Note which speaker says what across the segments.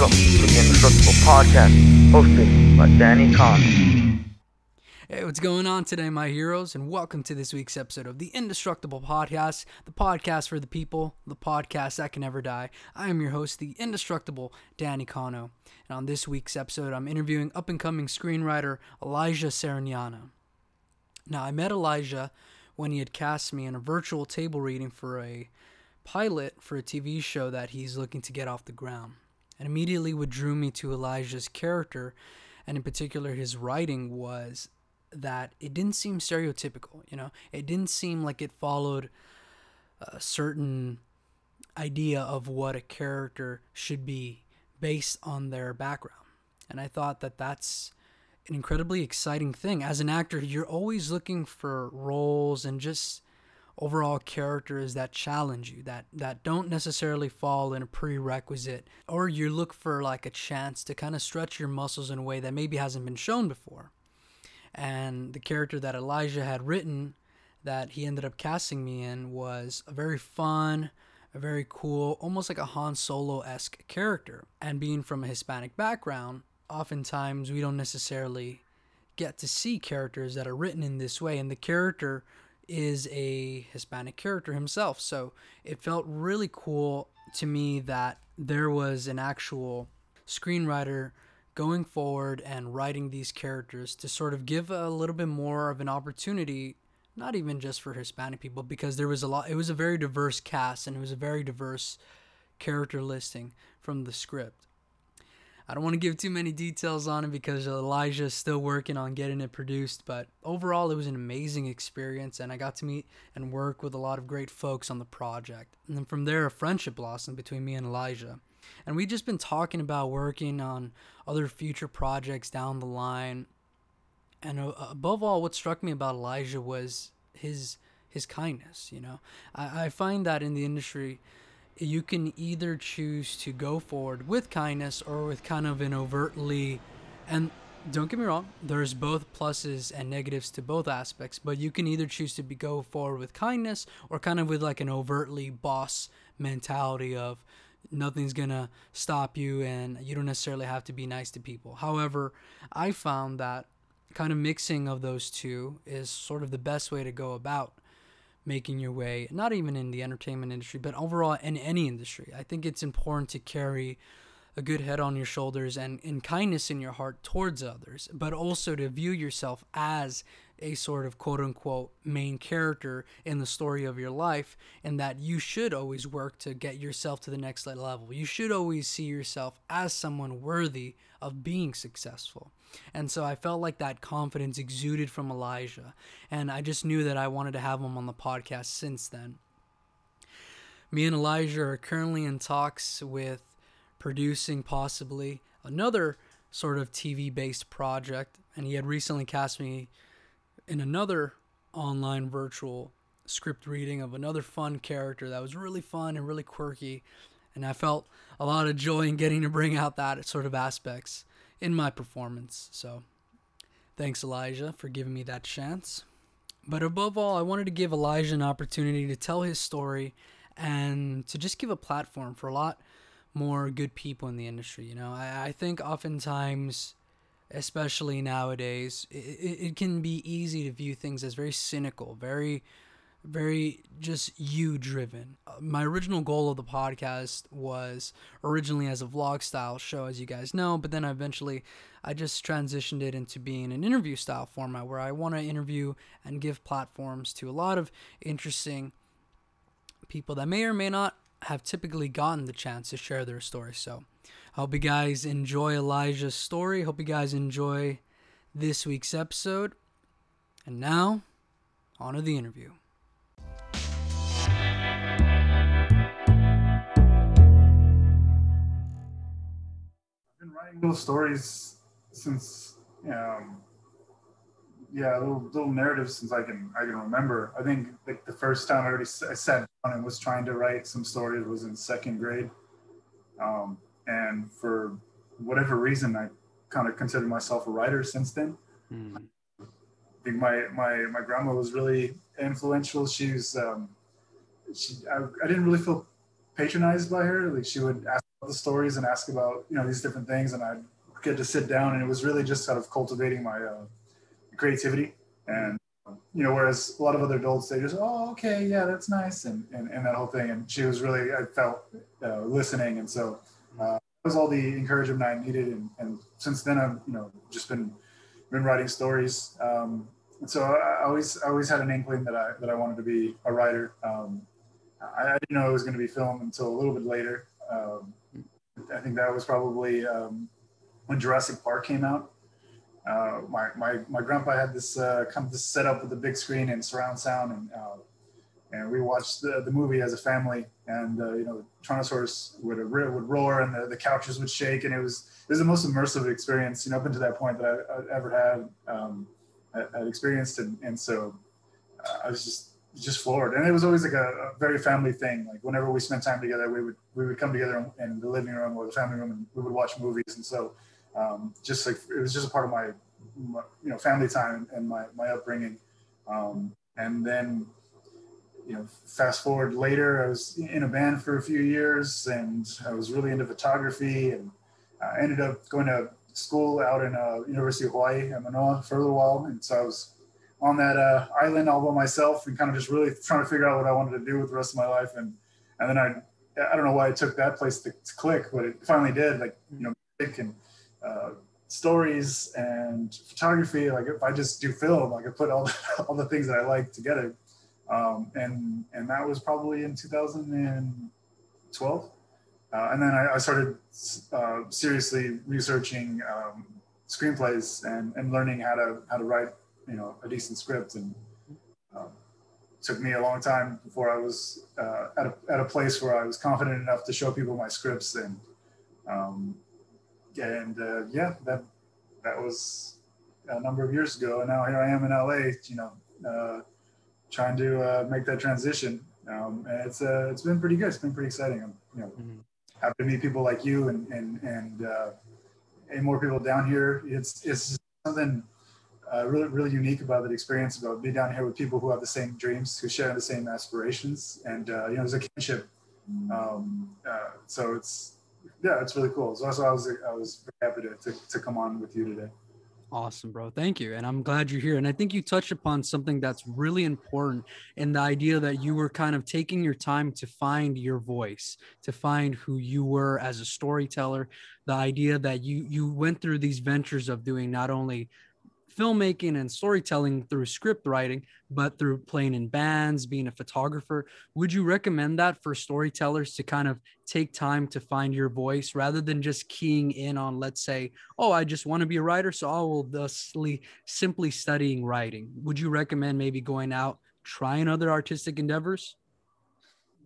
Speaker 1: Welcome to the Indestructible Podcast, hosted by Danny Cano.
Speaker 2: Hey, what's going on today, my heroes? And welcome to this week's episode of the Indestructible Podcast, the podcast for the people, the podcast that can never die. I am your host, the Indestructible Danny Cano. And on this week's episode, I'm interviewing up and coming screenwriter Elijah Sarinana. Now, I met Elijah when he had cast me in a virtual table reading for a pilot for a TV show that he's looking to get off the ground. And immediately what drew me to Elijah's character, and in particular his writing, was that it didn't seem stereotypical. You know, it didn't seem like it followed a certain idea of what a character should be based on their background. And I thought that that's an incredibly exciting thing. As an actor, you're always looking for roles and just overall characters that challenge you that that don't necessarily fall in a prerequisite or you look for like a chance to kind of stretch your muscles in a way that maybe hasn't been shown before. And the character that Elijah had written that he ended up casting me in was a very fun a very cool almost like a Han Solo-esque character. And being from a Hispanic background oftentimes we don't necessarily get to see characters that are written in this way and the character is a Hispanic character himself. So it felt really cool to me that there was an actual screenwriter going forward and writing these characters to sort of give a little bit more of an opportunity not even just for Hispanic people because there was a lot it was a very diverse cast and it was a very diverse character listing from the script. I don't want to give too many details on it because Elijah is still working on getting it produced, but overall, it was an amazing experience, and I got to meet and work with a lot of great folks on the project. And then from there, a friendship blossomed between me and Elijah. And we've just been talking about working on other future projects down the line. And uh, above all, what struck me about Elijah was his his kindness. You know, I, I find that in the industry you can either choose to go forward with kindness or with kind of an overtly and don't get me wrong there's both pluses and negatives to both aspects but you can either choose to be go forward with kindness or kind of with like an overtly boss mentality of nothing's gonna stop you and you don't necessarily have to be nice to people. However i found that kind of mixing of those two is sort of the best way to go about making your way, not even in the entertainment industry, but overall in any industry. I think it's important to carry a good head on your shoulders and, and kindness in your heart towards others, but also to view yourself as a sort of quote unquote main character in the story of your life, and that you should always work to get yourself to the next level. You should always see yourself as someone worthy of being successful. And so I felt like that confidence exuded from Elijah. And I just knew that I wanted to have him on the podcast since then. Me and Elijah are currently in talks with producing possibly another sort of TV based project. And he had recently cast me in another online virtual script reading of another fun character that was really fun and really quirky. And I felt a lot of joy in getting to bring out that sort of aspects in my performance. So thanks, Elijah, for giving me that chance. But above all, I wanted to give Elijah an opportunity to tell his story and to just give a platform for a lot more good people in the industry. You know, I, I think oftentimes, especially nowadays, it, it can be easy to view things as very cynical, very very just you driven. My original goal of the podcast was originally as a vlog style show, as you guys know, but then eventually I just transitioned it into being an interview style format where I want to interview and give platforms to a lot of interesting people that may or may not have typically gotten the chance to share their story. So I hope you guys enjoy Elijah's story. Hope you guys enjoy this week's episode. And now, on to the interview.
Speaker 3: Writing little stories since um, yeah, little little narratives since I can I can remember. I think like the first time I already I sat down and was trying to write some stories was in second grade, um, and for whatever reason I kind of consider myself a writer since then. Mm. I think my my my grandma was really influential. She's um, she I, I didn't really feel patronized by her. Like she would ask the stories and ask about you know these different things, and I'd get to sit down, and it was really just sort of cultivating my uh, creativity. And you know, whereas a lot of other adults, they just, oh, okay, yeah, that's nice, and and, and that whole thing. And she was really, I felt uh, listening, and so uh, that was all the encouragement I needed. And, and since then, I've you know just been been writing stories. Um, and so I always I always had an inkling that I that I wanted to be a writer. Um, I, I, didn't know it was going to be film until a little bit later. Um, I think that was probably um, when Jurassic Park came out. Uh, my, my, my grandpa had this uh, of this setup with a big screen and surround sound, and uh, and we watched the, the movie as a family. And uh, you know, the Tyrannosaurus would would roar, and the, the couches would shake, and it was it was the most immersive experience, you know, up until that point that I, I ever had um, I, experienced, and and so uh, I was just just floored. And it was always like a, a, very family thing. Like whenever we spent time together, we would we would come together in the living room or the family room, and we would watch movies. And so um, just like it was just a part of my, my you know family time and my my upbringing. Um, and then you know fast forward later, I was in a band for a few years, and I was really into photography, and I ended up going to school out in uh, University of Hawaii at Manoa for a little while, and so I was on that uh, island all by myself and kind of just really trying to figure out what I wanted to do with the rest of my life. And and then I I don't know why it took that place to, to click, but it finally did. Like you know, and uh, stories and photography. Like if I just do film, I could put all the, all the things that I like together. Um, and and that was probably in 2012. Uh, and then I, I started uh, seriously researching um, screenplays and, and learning how to how to write you know a decent script and um, took me a long time before I was uh, at, a, at a place where I was confident enough to show people my scripts and um, and uh, yeah that that was a number of years ago. And now here I am in LA you know uh, trying to uh, make that transition. Um, and it's uh, it's been pretty good. It's been pretty exciting. I'm you know mm-hmm. happy to meet people like you and and and uh, and more people down here. It's it's something uh, really really unique about that experience about being down here with people who have the same dreams, who share the same aspirations, and uh, you know there's a kinship. Um, uh, so it's yeah, it's really cool. So also I was I was very happy to, to to come on with you today.
Speaker 2: Awesome, bro. Thank you. And I'm glad you're here. And I think you touched upon something that's really important in the idea that you were kind of taking your time to find your voice, to find who you were as a storyteller. The idea that you you went through these ventures of doing not only filmmaking and storytelling through script writing, but through playing in bands, being a photographer. Would you recommend that for storytellers to kind of take time to find your voice rather than just keying in on, let's say, oh, I just want to be a writer, so I will thusly simply studying writing? Would you recommend maybe going out, trying other artistic endeavors?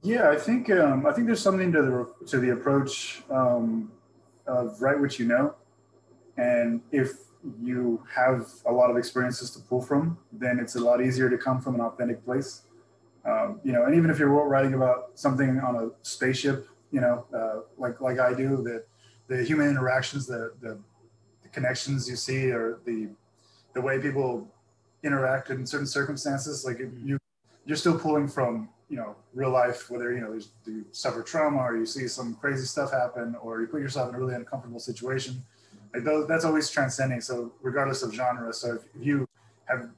Speaker 3: Yeah, I think um, I think there's something to the to the approach um, of write what you know, and if you have a lot of experiences to pull from, then it's a lot easier to come from an authentic place. Um, you know, and even if you're writing about something on a spaceship, you know, uh, like like I do, that the human interactions, the, the, the connections you see, or the the way people interact in certain circumstances, like mm-hmm. you you're still pulling from you know real life, whether you know you suffer trauma or you see some crazy stuff happen, or you put yourself in a really uncomfortable situation those, that's always transcending. So regardless of genre, so if you have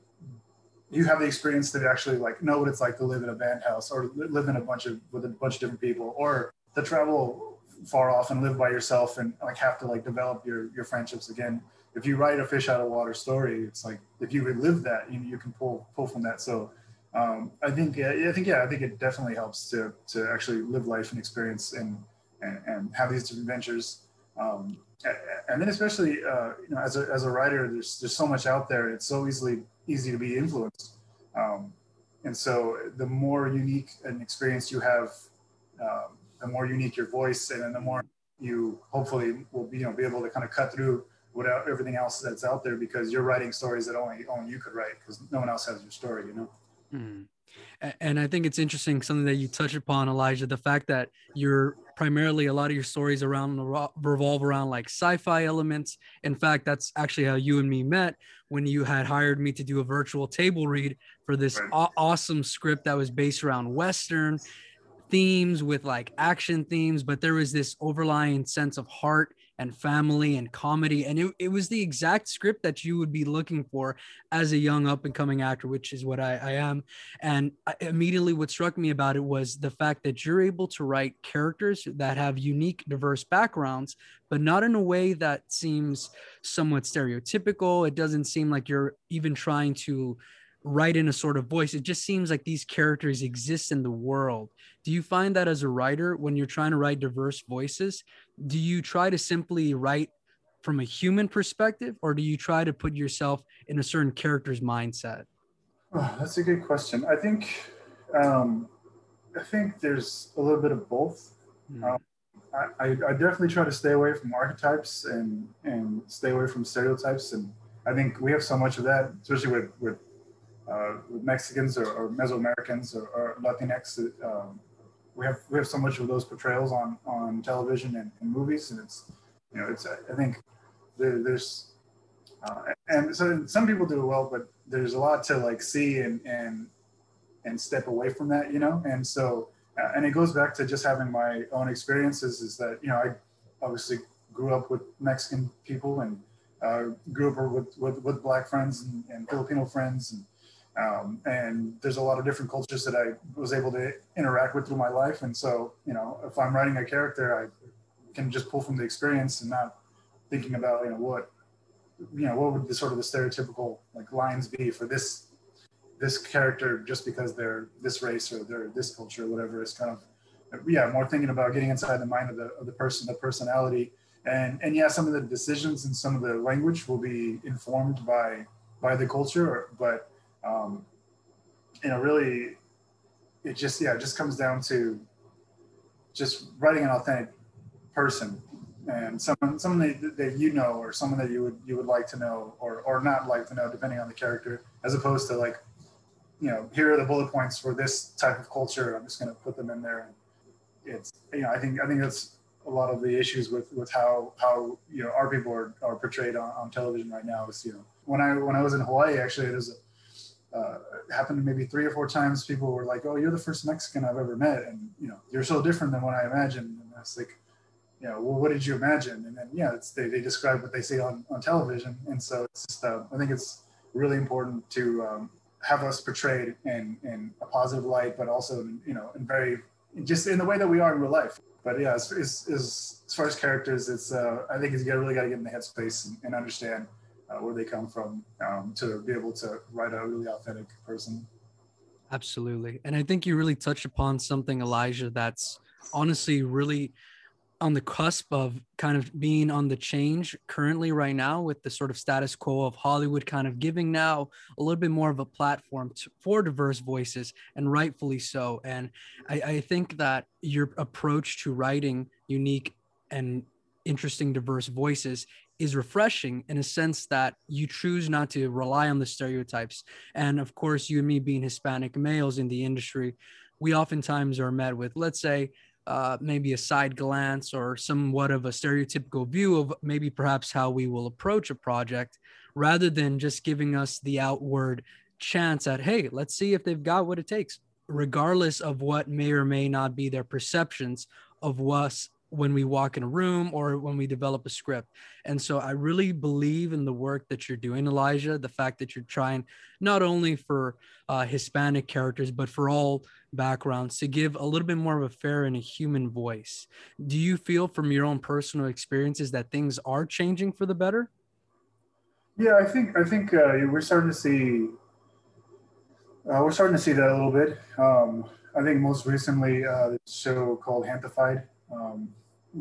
Speaker 3: you have the experience to actually like know what it's like to live in a band house or live in a bunch of with a bunch of different people or to travel far off and live by yourself and like have to like develop your your friendships again. If you write a fish out of water story it's like if you live that you, you can pull pull from that. So um, i think i think yeah i think it definitely helps to to actually live life and experience and and, and have these different ventures. Um, and then especially uh, you know as a, as a writer there's there's so much out there it's so easily easy to be influenced um, and so the more unique an experience you have um, the more unique your voice and then the more you hopefully will be you know be able to kind of cut through without everything else that's out there because you're writing stories that only only you could write because no one else has your story you know mm.
Speaker 2: And I think it's interesting something that you touch upon, Elijah, the fact that you're primarily a lot of your stories around revolve around like sci-fi elements. In fact, that's actually how you and me met when you had hired me to do a virtual table read for this right. awesome script that was based around Western themes with like action themes, but there was this overlying sense of heart and family and comedy. And it, it was the exact script that you would be looking for as a young up and coming actor, which is what I, I am. And I, immediately what struck me about it was the fact that you're able to write characters that have unique, diverse backgrounds, but not in a way that seems somewhat stereotypical. It doesn't seem like you're even trying to write in a sort of voice. It just seems like these characters exist in the world. Do you find that as a writer, when you're trying to write diverse voices, do you try to simply write from a human perspective, or do you try to put yourself in a certain character's mindset?
Speaker 3: Oh, that's a good question. I think um, I think there's a little bit of both. Mm. Um, I, I, definitely try to stay away from archetypes and and stay away from stereotypes, and I think we have so much of that, especially with with uh, with Mexicans or, or Mesoamericans or, or Latinx. Um, we have we have so much of those portrayals on on television and, and movies, and it's you know it's I think there, there's uh, and so some people do it well, but there's a lot to like see and and and step away from that, you know, and so uh, and it goes back to just having my own experiences. Is that you know I obviously grew up with Mexican people and uh, grew up with, with, with black friends and, and Filipino friends and um, and there's a lot of different cultures that I was able to interact with through my life. And so, you know, if I'm writing a character, I can just pull from the experience and not thinking about, you know, what, you know, what would the sort of the stereotypical like lines be for this, this character just because they're this race or they're this culture or whatever is kind of, yeah, more thinking about getting inside the mind of the, of the person, the personality. And, and yeah, some of the decisions and some of the language will be informed by, by the culture, but um, you know, really, it just yeah, it just comes down to just writing an authentic person. And someone someone that, that you know or someone that you would you would like to know or or not like to know depending on the character as opposed to like you know here are the bullet points for this type of culture. I'm just going to put them in there. And it's you know i think i think that's a lot of the issues with with how how you know our people are, portrayed on, on television right now is you know when i when i was in hawaii actually a uh, happened maybe three or four times. People were like, "Oh, you're the first Mexican I've ever met, and you know, you're so different than what I imagined." And I was like, "You know, well, what did you imagine?" And then yeah, they they describe what they see on on television, and so it's just uh, I think it's really important to um, have us portrayed in in a positive light, but also you know, in very just in the way that we are in real life. But yeah, as, as, as far as characters, it's uh, I think you really got to get in the headspace and, and understand uh, where they come from um, to be able to write a really authentic person.
Speaker 2: Absolutely. And I think you really touched upon something, Elijah, that's honestly really on the cusp of kind of being on the change currently right now with the sort of status quo of Hollywood kind of giving now a little bit more of a platform to, for diverse voices and rightfully so. And I, I think that your approach to writing unique and interesting diverse voices is refreshing in a sense that you choose not to rely on the stereotypes. And of course, you and me being Hispanic males in the industry, we oftentimes are met with, let's say, uh, maybe a side glance or somewhat of a stereotypical view of maybe perhaps how we will approach a project rather than just giving us the outward chance at, hey, let's see if they've got what it takes, regardless of what may or may not be their perceptions of us when we walk in a room or when we develop a script. And so I really believe in the work that you're doing, Elijah, the fact that you're trying not only for uh, Hispanic characters, but for all backgrounds to give a little bit more of a fair and a human voice. Do you feel from your own personal experiences that things are changing for the better?
Speaker 3: Yeah, I think I think uh, we're starting to see uh, we're starting to see that a little bit. Um, I think most recently uh, the show called Gentefied um,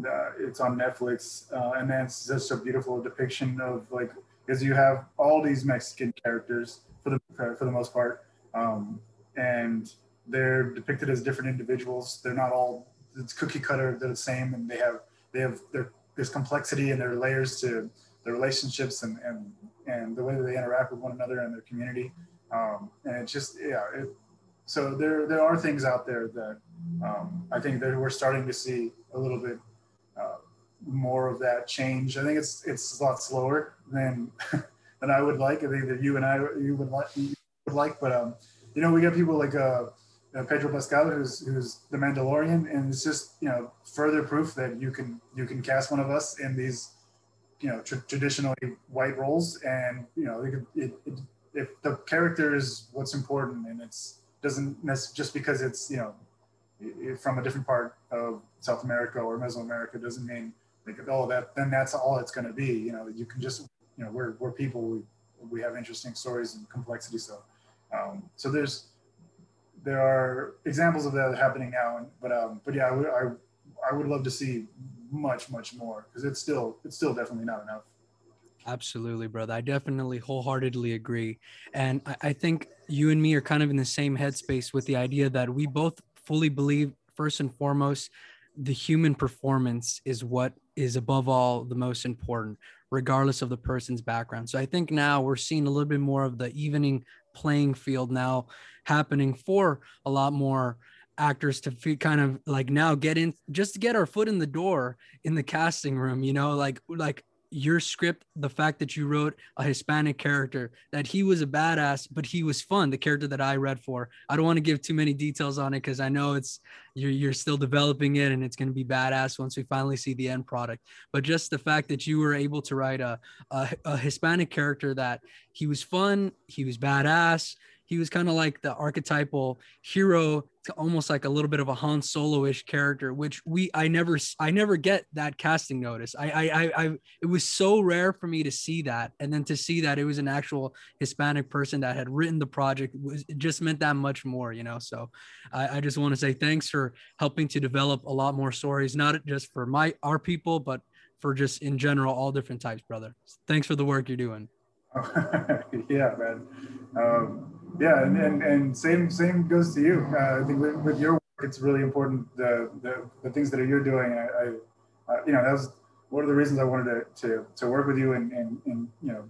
Speaker 3: uh, it's on Netflix, uh, and then it's just a beautiful depiction of like because you have all these Mexican characters for the for the most part, um, and they're depicted as different individuals. They're not all it's cookie cutter. They're the same, and they have they have their there's complexity and there are layers to their relationships and and and the way that they interact with one another and their community. Um, and it's just yeah, it, so there there are things out there that um, I think that we're starting to see a little bit uh, more of that change. I think it's it's a lot slower than than I would like. I think that you and I you would like would like, but um, you know we got people like uh, Pedro Pascal, who's who's the Mandalorian, and it's just you know further proof that you can you can cast one of us in these you know tra- traditionally white roles, and you know it, it, it, if the character is what's important, and it's doesn't just because it's you know from a different part of South America or Mesoamerica doesn't mean like oh that then that's all it's going to be. You know you can just you know we're we're people we we have interesting stories and complexity so um, so there's there are examples of that happening now, and, but um, but yeah, I would I, I would love to see much much more because it's still it's still definitely not enough.
Speaker 2: Absolutely, brother. I definitely wholeheartedly agree, and I, I think you and me are kind of in the same headspace with the idea that we both fully believe first and foremost the human performance is what is above all the most important regardless of the person's background. So i think now we're seeing a little bit more of the evening playing field now happening for a lot more actors to kind of like now get in just to get our foot in the door in the casting room you know like like your script the fact that you wrote a hispanic character that he was a badass but he was fun the character that i read for. I don't want to give too many details on it because i know it's you're, you're still developing it and it's going to be badass once we finally see the end product. But just the fact that you were able to write a, a, a hispanic character that he was fun he was badass he was kind of like the archetypal hero almost like a little bit of a Han Solo-ish character, which we I never I never get that casting notice. I I I it was so rare for me to see that, and then to see that it was an actual Hispanic person that had written the project was it just meant that much more, you know. So I, I just want to say thanks for helping to develop a lot more stories, not just for my our people, but for just in general all different types, brother. Thanks for the work you're doing.
Speaker 3: yeah, man. Um, yeah, and, and, and same same goes to you. Uh, I think with, with, your work, it's really important the, the, the things that you're doing. I, I uh, you know that was one of the reasons I wanted to to, to work with you and, and, and you know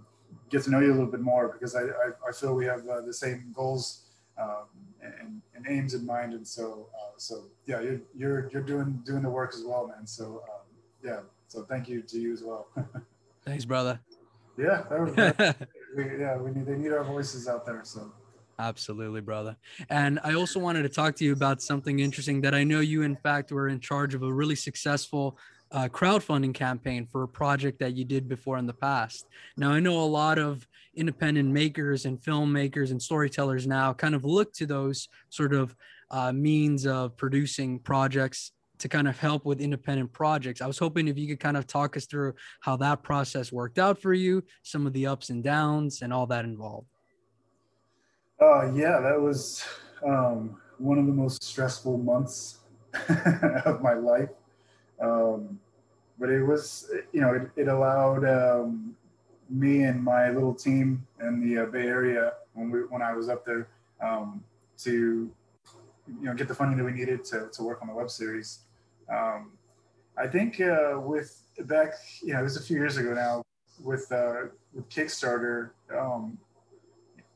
Speaker 3: get to know you a little bit more because I I, I feel we have uh, the same goals um, and, and, aims in mind, and so uh, so yeah, you're you're you're doing doing the work as well, man. So um, yeah, so thank you to you as well.
Speaker 2: Thanks, brother.
Speaker 3: Yeah, that was, that, we, yeah, we need they need our voices out there. So.
Speaker 2: Absolutely, brother. And I also wanted to talk to you about something interesting that I know you, in fact, were in charge of a really successful uh, crowdfunding campaign for a project that you did before in the past. Now, I know a lot of independent makers and filmmakers and storytellers now kind of look to those sort of uh, means of producing projects to kind of help with independent projects. I was hoping if you could kind of talk us through how that process worked out for you, some of the ups and downs, and all that involved.
Speaker 3: Uh, yeah, that was um, one of the most stressful months of my life. Um, but it was, you know, it, it allowed um, me and my little team in the uh, Bay Area when we when I was up there um, to, you know, get the funding that we needed to, to work on the web series. Um, I think uh, with back, you know, it was a few years ago now with uh, with Kickstarter. Um,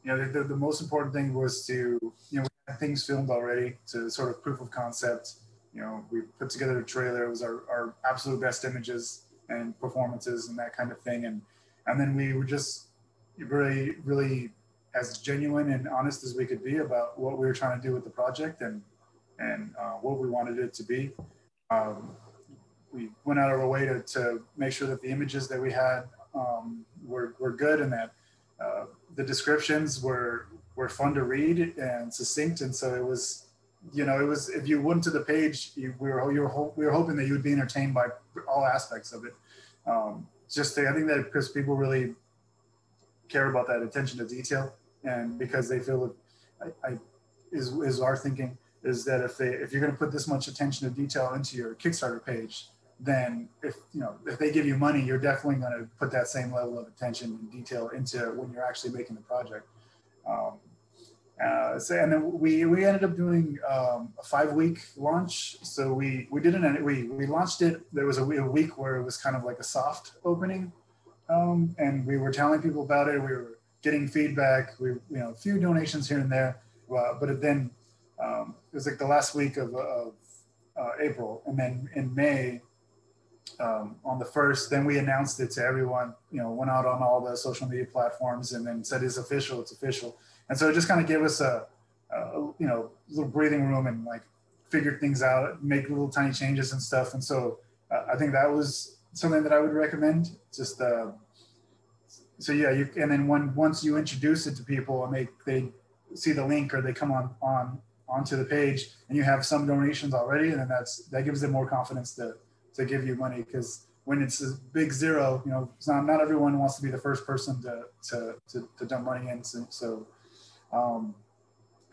Speaker 3: you know, the, the most important thing was to, you know, we had things filmed already to sort of proof of concept. You know, we put together a trailer. It was our, our absolute best images and performances and that kind of thing. And, and then we were just really, really as genuine and honest as we could be about what we were trying to do with the project and, and uh, what we wanted it to be. Um, we went out of our way to, to make sure that the images that we had um, were, were good and that uh, the descriptions were were fun to read and succinct, and so it was, you know, it was if you went to the page, you, we were you were we were hoping that you would be entertained by all aspects of it. Um, just I think that because people really care about that attention to detail, and because they feel I, I is is our thinking is that if they if you're going to put this much attention to detail into your Kickstarter page, then if you know if they give you money, you're definitely going to put that same level of attention and detail into when you're actually making the project. Um, uh, so, and then we we ended up doing um, a five week launch. So we we didn't we we launched it. There was a, a week where it was kind of like a soft opening, um, and we were telling people about it. We were getting feedback. We you know a few donations here and there, uh, but then um, it was like the last week of, of uh, April, and then in May um, on the first. Then we announced it to everyone. You know, went out on all the social media platforms and then said it's official. It's official. And so it just kind of gave us a, a you know little breathing room and like figure things out, make little tiny changes and stuff. And so uh, I think that was something that I would recommend. Just uh, so yeah, you and then when once you introduce it to people and they they see the link or they come on on onto the page and you have some donations already, and then that's that gives them more confidence to to give you money because when it's a big zero, you know, not, not everyone wants to be the first person to to to, to dump money in. So, so um,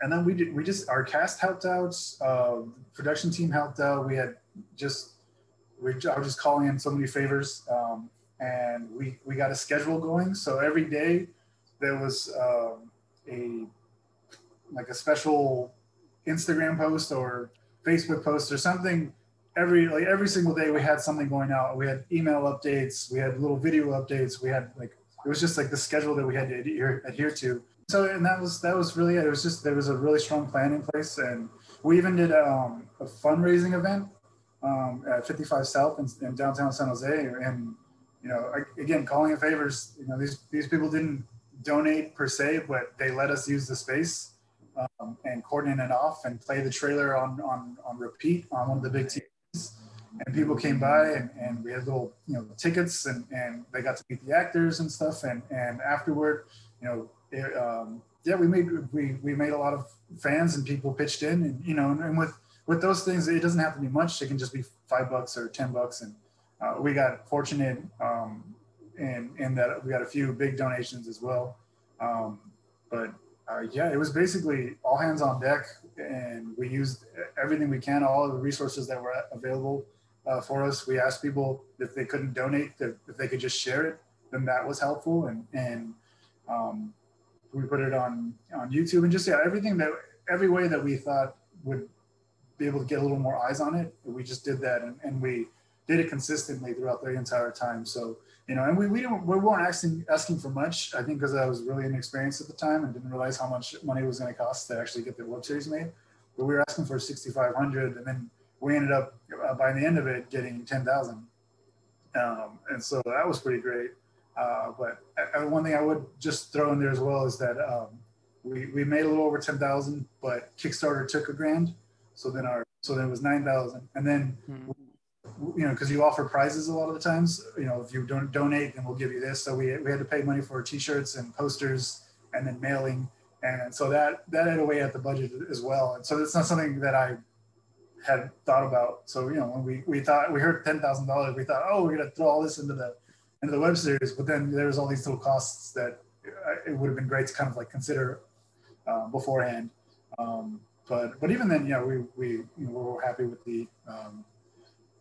Speaker 3: and then we did we just our cast helped out, uh, production team helped out. We had just we I was just calling in so many favors, um, and we we got a schedule going. So every day there was um, a like a special Instagram post or Facebook post or something. Every like every single day we had something going out. We had email updates. We had little video updates. We had like it was just like the schedule that we had to adhere, adhere to. So and that was that was really it. It was just there was a really strong plan in place, and we even did um, a fundraising event um, at 55 South in, in, downtown San Jose. And, you know, again, calling it favors, you know, these, these people didn't donate per se, but they let us use the space um, and coordinate it off and play the trailer on, on, on repeat on one of the big TVs. And people came by and, and we had little, you know, tickets and, and they got to meet the actors and stuff. And, and afterward, you know, it, um, yeah, we made, we, we made a lot of fans and people pitched in and, you know, and, and with, with those things, it doesn't have to be much. It can just be five bucks or 10 bucks. And uh, we got fortunate um, in, in that we got a few big donations as well. Um, but uh, yeah, it was basically all hands on deck and we used everything we can, all of the resources that were available uh, for us. We asked people if they couldn't donate, if, they could just share it, then that was helpful. And, and um, we put it on, on YouTube and just, yeah, everything that, every way that we thought would be able to get a little more eyes on it. We just did that and, and we did it consistently throughout the entire time. So, you know, and we, we, don't, we weren't asking, asking for much, I think because I was really inexperienced at the time and didn't realize how much money it was going to cost to actually get the web series made. But we were asking for 6,500 and then we ended up uh, by the end of it getting 10,000. Um, and so that was pretty great. Uh, but uh, one thing I would just throw in there as well is that um, we, we made a little over 10,000, but Kickstarter took a grand. So then our so then it was nine thousand, and then mm-hmm. you know because you offer prizes a lot of the times. You know if you don't donate, then we'll give you this. So we we had to pay money for T-shirts and posters, and then mailing, and so that that ate away at the budget as well. And so it's not something that I had thought about. So you know when we we thought we heard ten thousand dollars, we thought oh we're gonna throw all this into the into the web series, but then there was all these little costs that uh, it would have been great to kind of like consider uh, beforehand. Um, but but even then, yeah, we we you know, were happy with the um,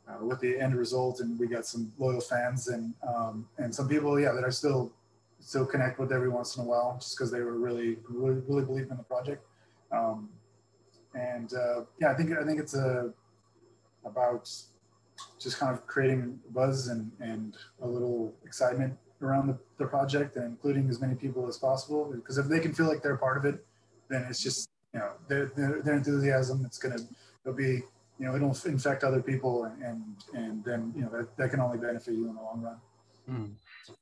Speaker 3: uh, with the end result, and we got some loyal fans and um, and some people, yeah, that are still still connect with every once in a while, just because they were really really really believing in the project. Um, and uh, yeah, I think I think it's a about just kind of creating buzz and and a little excitement around the, the project and including as many people as possible. Because if they can feel like they're part of it then it's just you know their, their, their enthusiasm it's to it'll be you know it'll infect other people and and, and then you know that, that can only benefit you in the long run.
Speaker 2: Mm.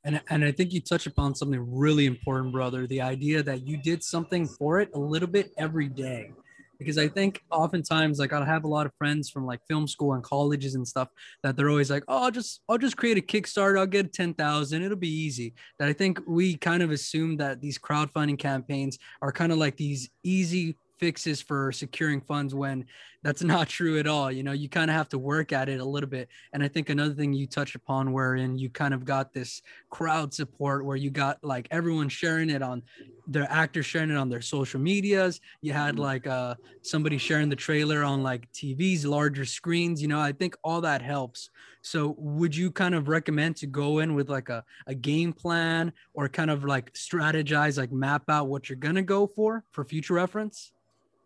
Speaker 2: and and i think you touch upon something really important brother the idea that you did something for it a little bit every day because I think oftentimes like I have a lot of friends from like film school and colleges and stuff that they're always like, oh, I'll just I'll just create a Kickstarter, I'll get ten thousand, it'll be easy. That I think we kind of assume that these crowdfunding campaigns are kind of like these easy fixes for securing funds when that's not true at all. You know, you kind of have to work at it a little bit. And I think another thing you touched upon, wherein you kind of got this crowd support where you got like everyone sharing it on their actors sharing it on their social medias. You had mm-hmm. like uh, somebody sharing the trailer on like TVs, larger screens. You know, I think all that helps. So, would you kind of recommend to go in with like a, a game plan or kind of like strategize, like map out what you're going to go for for future reference?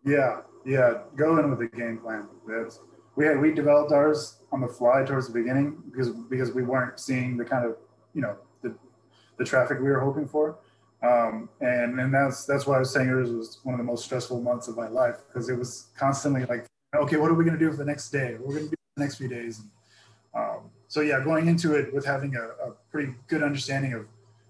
Speaker 3: Yeah, yeah. Go in with a game plan. That's we had we developed ours on the fly towards the beginning because because we weren't seeing the kind of you know the the traffic we were hoping for. Um, and and that's that's why I was saying it was one of the most stressful months of my life because it was constantly like, okay, what are we going to do for the next day? We're going to do the next few days. And, um, so yeah, going into it with having a, a, pretty good understanding of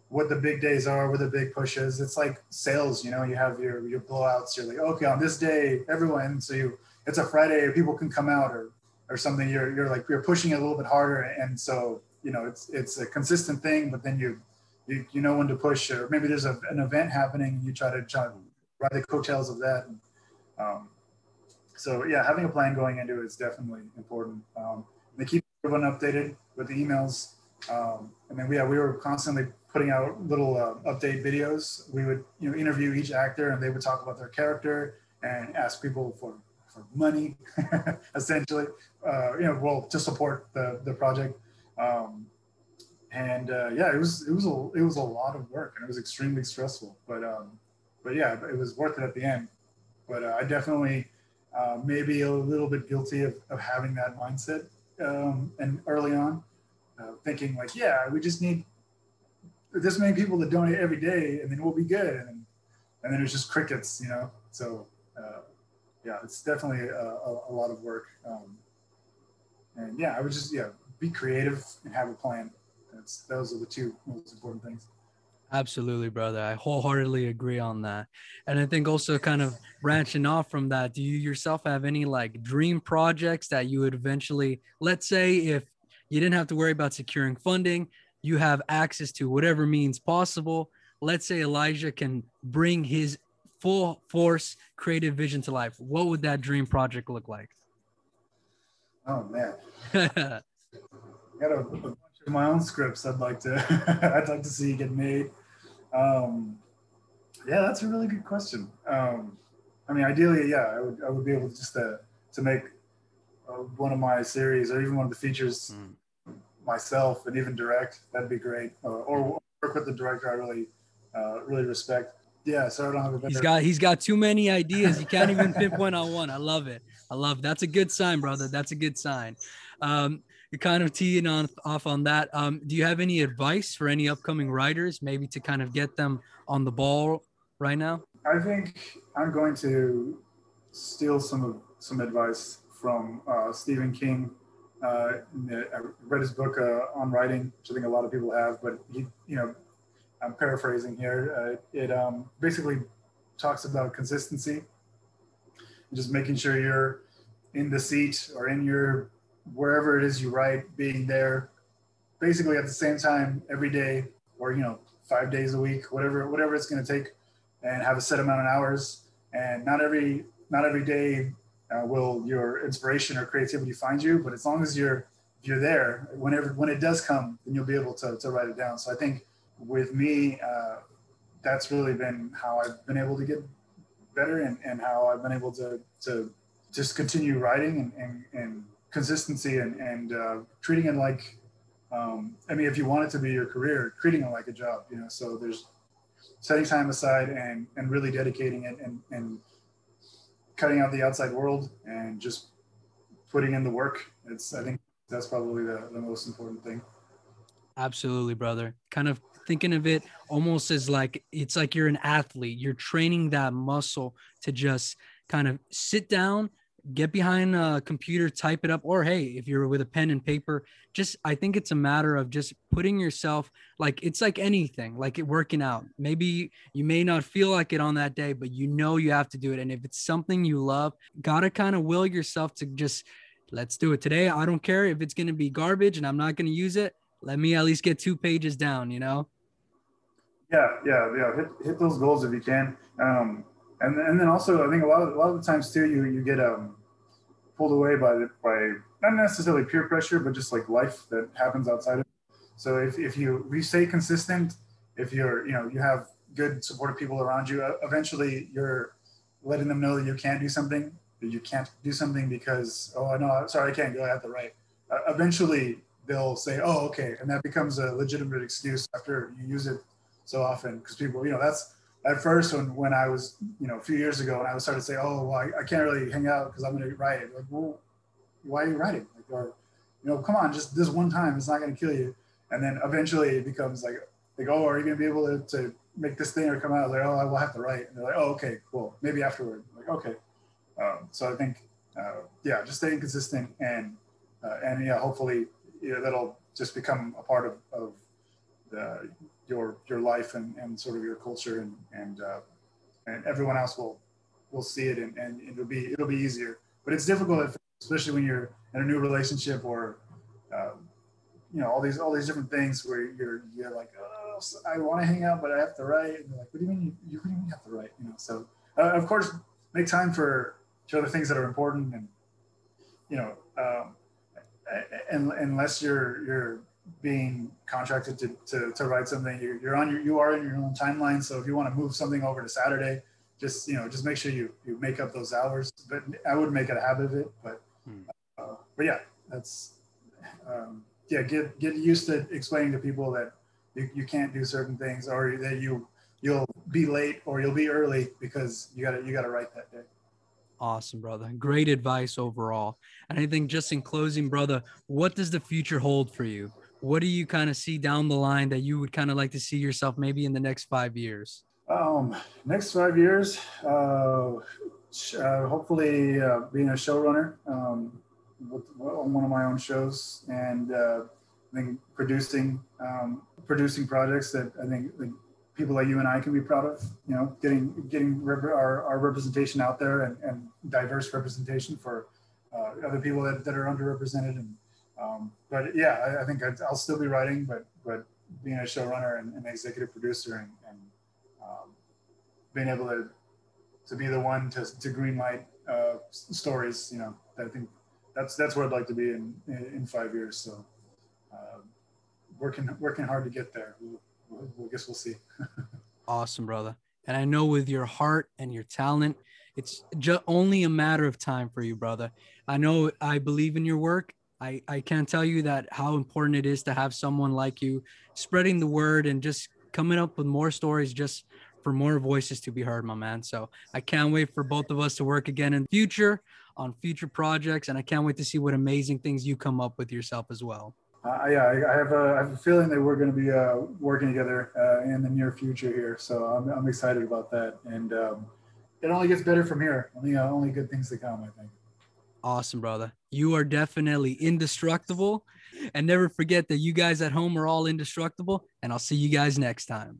Speaker 3: what the big days are, what the big pushes. It's like sales, you know, you have your your blowouts. You're like, okay, on this day, everyone. So you, it's a Friday, people can come out or or something. You're you're like you're pushing it a little bit harder, and so you know it's it's a consistent thing. But then you you, you know when to push, or maybe there's a, an event happening, and you try to try ride the coattails of that. And, um, so yeah, having a plan going into it is definitely important. Um, they keep everyone updated with the emails. Um, and then yeah, we were constantly putting out little uh, update videos. We would you know interview each actor, and they would talk about their character and ask people for for money, essentially. Uh, you know, well to support the the project. Um, and uh, yeah, it was it was a it was a lot of work, and it was extremely stressful. But um, but yeah, it was worth it at the end. But uh, I definitely uh, maybe a little bit guilty of, of having that mindset um, and early on, uh, thinking like, yeah, we just need this many people to donate every day, and then we'll be good. And and then it's just crickets, you know. So uh, yeah, it's definitely a, a, a lot of work. Um, and yeah, I would just yeah be creative and have a plan. That's those are the two most important things.
Speaker 2: Absolutely, brother. I wholeheartedly agree on that. And I think also kind of branching off from that, do you yourself have any like dream projects that you would eventually, let's say, if you didn't have to worry about securing funding, you have access to whatever means possible. Let's say Elijah can bring his full force creative vision to life. What would that dream project look like?
Speaker 3: Oh, man. Got a, a bunch of my own scripts I'd like to I'd like to see get made. Um, yeah, that's a really good question. Um, I mean, ideally, yeah, I would I would be able to just to to make uh, one of my series or even one of the features mm. myself and even direct. That'd be great. Uh, or work with the director I really uh, really respect. Yeah, so I don't have a better.
Speaker 2: He's got he's got too many ideas. He can't even pinpoint on one. I love it. I love it. that's a good sign, brother. That's a good sign. Um, kind of teeing on off on that. Um, do you have any advice for any upcoming writers, maybe to kind of get them on the ball right now?
Speaker 3: I think I'm going to steal some of some advice from uh, Stephen King. Uh, I read his book uh, on writing, which I think a lot of people have, but he, you know, I'm paraphrasing here. Uh, it um, basically talks about consistency, just making sure you're in the seat or in your wherever it is you write, being there basically at the same time every day or, you know, five days a week, whatever, whatever it's going to take and have a set amount of hours. And not every, not every day uh, will your inspiration or creativity find you, but as long as you're, you're there, whenever, when it does come, then you'll be able to, to write it down. So I think with me, uh, that's really been how I've been able to get better and, and how I've been able to, to just continue writing and, and, and consistency and, and uh, treating it like, um, I mean, if you want it to be your career, treating it like a job, you know, so there's setting time aside and, and really dedicating it and, and cutting out the outside world and just putting in the work. It's, I think that's probably the, the most important thing.
Speaker 2: Absolutely, brother. Kind of thinking of it almost as like it's like you're an athlete. You're training that muscle to just kind of sit down get behind a computer, type it up, or hey, if you're with a pen and paper, just I think it's a matter of just putting yourself like it's like anything, like it working out. Maybe you may not feel like it on that day, but you know you have to do it. And if it's something you love, gotta kind of will yourself to just let's do it today. I don't care if it's gonna be garbage and I'm not gonna use it. Let me at least get two pages down, you know?
Speaker 3: Yeah, yeah, yeah. Hit, hit those goals if you can. Um, and and then also I think a lot of a lot of the times too you you get um pulled away by the, by not necessarily peer pressure but just like life that happens outside of it. So if, if you you stay consistent, if you're you know you have good supportive people around you, uh, eventually you're letting them know that you can't do something that you can't do something because oh no sorry I can't go I have to write. Uh, eventually they'll say oh okay and that becomes a legitimate excuse after you use it so often because people you know that's at first when, when I was, you know, a few years ago and I was starting to say, oh, well, I, I can't really hang out because I'm going to write it. Like, well, why are you writing? Like, or, you know, come on, just this one time, it's not going to kill you. And then eventually it becomes like, like, oh, are you going to be able to, to make this thing or come out? Like, oh, I will have to write. And they're like, oh, okay, cool. Maybe afterward. Like, okay. Um, so I think, uh, yeah, just staying consistent and, uh, and yeah, hopefully you know, that'll just become a part of, of the, your your life and, and sort of your culture and and uh, and everyone else will will see it and, and it'll be it'll be easier. But it's difficult if, especially when you're in a new relationship or um, you know all these all these different things where you're you're like oh I want to hang out but I have to write. And they're like what do you mean you, you, what do you mean you have to write? You know so uh, of course make time for to other things that are important and you know um, and, unless you're you're being contracted to, to, to write something you're, you're on your you are in your own timeline so if you want to move something over to saturday just you know just make sure you you make up those hours but i wouldn't make it a habit of it but hmm. uh, but yeah that's um, yeah get get used to explaining to people that you, you can't do certain things or that you you'll be late or you'll be early because you gotta you gotta write that day
Speaker 2: Awesome, brother. Great advice overall. And I think just in closing, brother, what does the future hold for you? What do you kind of see down the line that you would kind of like to see yourself maybe in the next five years?
Speaker 3: Um, next five years, uh, uh, hopefully uh, being a showrunner um, with, on one of my own shows, and uh, I think producing um, producing projects that I think people like you and I can be proud of. You know, getting getting our, our representation out there and, and diverse representation for uh, other people that, that are underrepresented. And um, but yeah, I, I think i will still be writing, but but being a showrunner and, and executive producer and, and um, being able to to be the one to to greenlight uh, stories. You know, I think that's that's where I'd like to be in in, five years. So. Uh, working working hard to get there. We'll, I guess we'll see.
Speaker 2: awesome, brother. And I know with your heart and your talent, it's just only a matter of time for you, brother. I know I believe in your work. I, I can't tell you that how important it is to have someone like you spreading the word and just coming up with more stories just for more voices to be heard, my man. So I can't wait for both of us to work again in the future on future projects. And I can't wait to see what amazing things you come up with yourself as well
Speaker 3: uh, yeah, I, I, have a, I have a feeling that we're going to be uh, working together uh, in the near future here. So I'm, I'm excited about that. And um, it only gets better from here. Only, uh, only good things to come, I think.
Speaker 2: Awesome, brother. You are definitely indestructible. And never forget that you guys at home are all indestructible. And I'll see you guys next time.